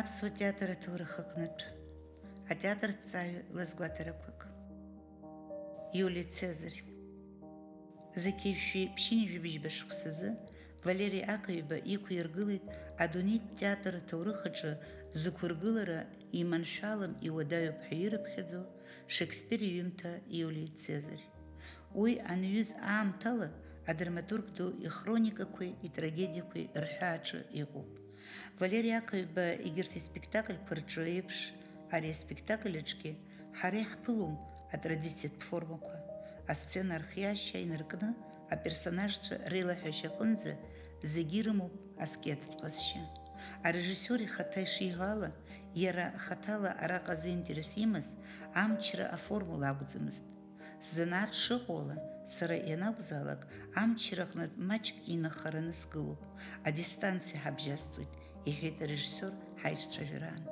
аԥсуа театр аҭоурых аҟнытә атеатрҵаҩ лазгәаҭарақәак иули цезарь. Зықьеишәи ԥшьынҩажәи башықәсазы валери акаҩба иқәиргылеит адунеитә театр аҭоурых аҿы зықәыргылара иманшәалам иуадаҩуп ҳәа ирыԥхьаӡо шекспир иҩымҭа иулий цезарь. Уи анҩыз аамҭала адраматург ду ихроникақәеи итрагедиақәеи рҳәааҿы иҟоуп валери акаҩба егьырҭ испектакльқәа рҿы еиԥш ари аспектакль аҿгьы ҳара иаҳԥылом атрадициатә формақәа асцена архиашьа инаркны аперсонажцәа реилаҳәашьа аҟынӡа зегьы ирымоуп аскеттә ҟазшьа арежиссиор ихаҭа ишиҳәо ала иара хаҭала араҟа зинтерес имаз амчра аформула акәӡамызт сзанааҭ шыҟоу ала сара ианакәзаалак амчраҟнытә маҷк инахараны сгылоуп адистанциа ҳабжьасҵоит иҳәеит арежиссиор ҳаиҿцәажәараан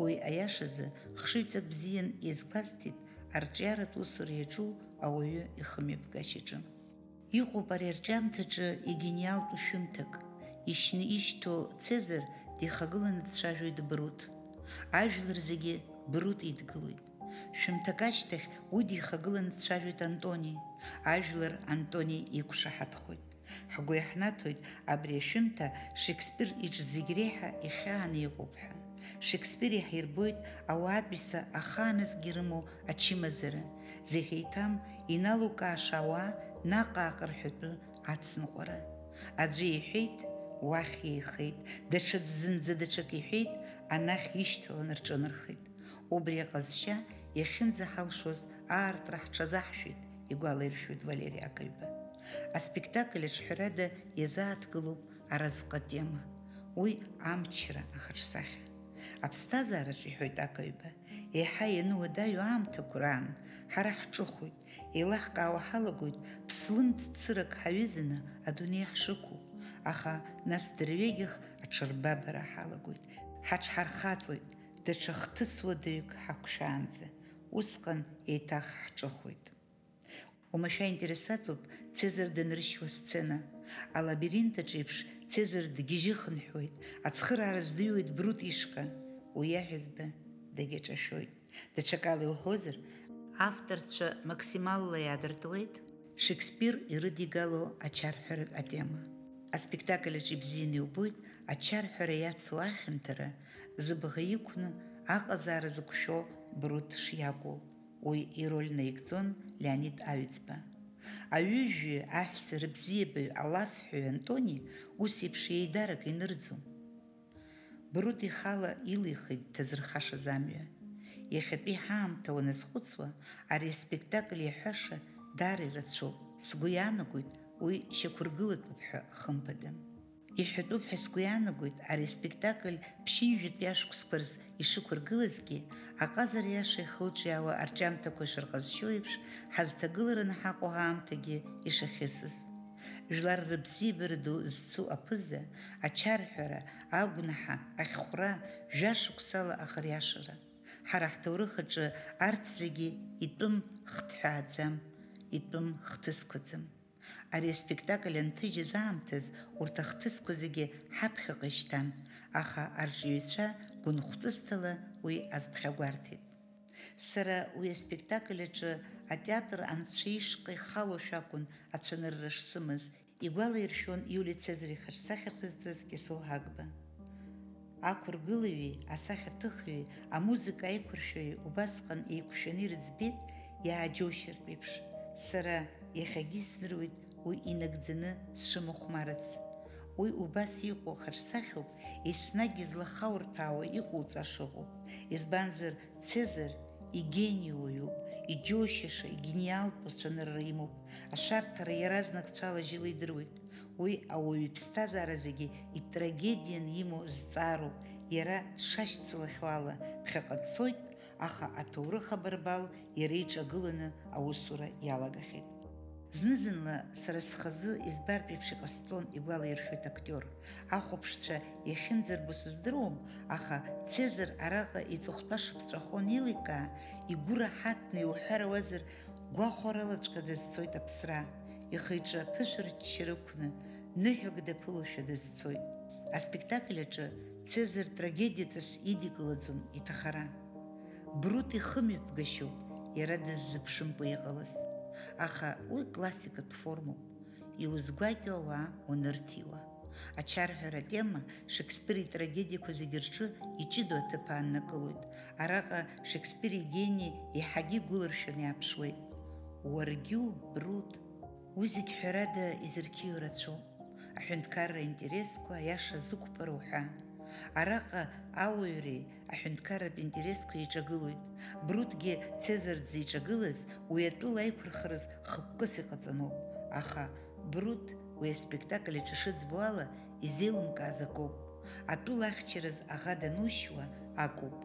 уи аиашазы хшыҩҵак бзиан иазгәасҭеит арҿиаратә усура иаҿу ауаҩы ихымҩаԥгашьаҿы. Иҟоуп ари арҿиамҭаҿы игениалтә шәымҭак. Ишьны ишьҭоу цезар дихагыланы дцәажәоит брут. Ажәлар зегьы брут идгылоит. Шәымҭак ашьҭахь уи дихагыланы дцәажәоит антони. Ажәлар антони иқәшаҳаҭхоит. Ҳгәы иаҳнаҭоит абри ашәымҭа шекспир иҿ зегь реиҳа ихьааны иҟоуп ҳәа. Шекспир иаҳирбоит ауаатәыҩса ахааназгьы ирымоу ачымазара. Зеҳәеиҭам иналукааша ауаа наҟ-ааҟ рҳәатәы ацныҟәара. Аӡәы иҳәеит уахь еихеит. Даҽаӡә зынӡа даҽак иҳәеит анахь ишьҭаланы рҿынархеит. Убри аҟазшьа иахьынӡаҳалшоз аартра ҳҽазаҳшәеит игәалаиршәоит валери акаҩба. Аспектакль аҿҳәарада иазааҭгылоуп аразҟы атема уи амчра ахаҿсахьа аԥсҭазаараҿ иҳәоит акаҩба. Еиҳа иануадаҩу аамҭақәа раан ҳара ҳҿыхоит. Еилаҳкаауа ҳалагоит. Ԥслымӡ цырак ҳаҩызаны адунеи ҳшықәу. Аха нас дырҩегьых аҽырбабара ҳалагоит. Ҳаҽҳархаҵоит даҽа хҭыс ҳақәшәаанӡа. Усҟан еиҭах ҳҿыхоит. Омашәа интересаҵоуп Цезар данрышьуа сцена. Алабиринт аҿеиԥш Цезар дгьежьыхынҳәуеит, ацхыраара здыҩуеит Брут ишҟа. Уи иаҳәызба дагьаҿашәоит. Даҽакала иуҳәозар, авторцәа максималла иаадыртуеит Шекспир ирыдигало ачарҳәаратә атема. Аспектакль аҿы ибзианы иубоит ачарҳәара иацу ахьанҭара зыбӷа иқәны аҟазаара зықәшәо Брут шиакәу. уи ироль наигӡон Леонид Аҩӡба. Аҩыжәҩы аҳәса рыбзиабаҩ алафҳәаҩ Антони ус еиԥш еидарак инырӡом. Брут ихала илихит дҭазырхашаз амҩа. Иахьатәи ҳаамҭа уаназхәыцуа, ари аспектакль иаҳәаша даара ирацәоуп. Сгәы иаанагоит уи шьақәыргылатәуп ҳәа хымԥада. Иҳәатәуп ҳәа сгәы иаанагоит ари аспектакль ԥшьынжәытәи ашықәсқәа рзы ишықәыргылазгьы аҟазара иаша ихылҿиаауа арҿиамҭақәа ишырҟазшьо еиԥш ҳазҭагылараны ҳаҟоу аамҭагьы ишахьысыз. Жәлар рыбзиабара ду зцу аԥыза, ачарҳәара, агәнаҳа, ахьхәра, жәашықәсала ахыриашара. Ҳара ҳҭоурых аҿы арҭ зегьы итәым хҭҳәааӡам, итәым хҭысқәаӡам. Ари аспектакль анҭыжьыз урҭ ахҭысқәа зегьы ҳаԥхьаҟа ишьҭан, аха арҿиҩцәа гәынхәҵысҭала уи азԥхьагәарҭеит. Сара уи аспектакль аҿы атеатр анцәа ишҟа ихалошәа акәын ацәанырра шсымаз, игәалаиршәон Иули Цезар ихаҿсахьа ԥызҵаз Кьасоу Ҳагба. Ақәыргылаҩи, асахьаҭыхҩи, амузыка аиқәыршәаҩи убасҟан еиқәшәаны ирыӡбеит иааџьоушьартә еиԥш. Сара иахьагьы издыруеит уи инагӡаны сшымыхәмарыц. Уи убас иҟоу хаҿсахьоуп, еснагь излахаурҭәаауа иҟоуҵаша ыҟоуп. Избанзар Цезар игениуаҩуп, иџьоушьаша, игениалтә ацәанырра имоуп. Ашарҭара иаразнак цәалажьыла идыруеит. Уи ауаҩ иԥсҭазаара зегьы итрагедиан имоу зҵаароуп. Иара дшашьцылахьоу ала ԥхьаҟа дцоит, аха аҭоурых абарбал иара иҿагыланы аусура иалагахьеит. Зны-зынла сара схазы избартә еиԥш иҟасҵон игәалаиршәоит актиор. Ахәаԥшцәа иахьынӡарбо сыздыруам, аха Цезар араҟа иҵыхәтәа шыԥҵәахон иликаа, игәы раҳаҭны иуҳәарауазар, гәахәаралаҵәҟьа дазцоит аԥсра, ихы-иҿы аԥышәырчча рықәны, ныҳәак даԥылошәа дазцоит. Аспектакль аҿы Цезар трагедиаҵас идикылаӡом иҭахара. Брут ихымҩаԥгашьоуп иара дыззыԥшымкәа иҟалаз. Аха уи классикатә формоуп, иузгәакьоу ауаа унырҭиуа. Ачарҳәара тема Шекспир итрагедиақәа зегьы рҿы иҷыдоу аҭыԥ ааннакылоит. Араҟа Шекспир игени иаҳагьы игәылыршәаны иааԥшуеит. Уи зегь ҳәарада рацәоуп. Аҳәынҭқарра интересқәа аиаша зықәԥароу ҳәа. Араҟа ауаҩреи аҳәынҭқарратә интересқәа еиҿагылоит. Брутгьы Цезар дзиҿагылаз уи атәыла аиқәырхараз хықәкыс иҟаҵаноуп. Аха Брут уи аспектакль аҿы ишыӡбо ала изеилымкааз акоуп. Атәыла ахьчараз аӷа данушьуа акоуп.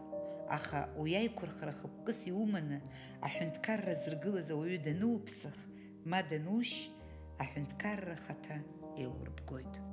Аха уи аиқәырхара хықәкыс иуманы аҳәынҭқарра зыргылаз ауаҩы дануԥсах, ма данушь, аҳәынҭқарра хаҭа еилурбгоит.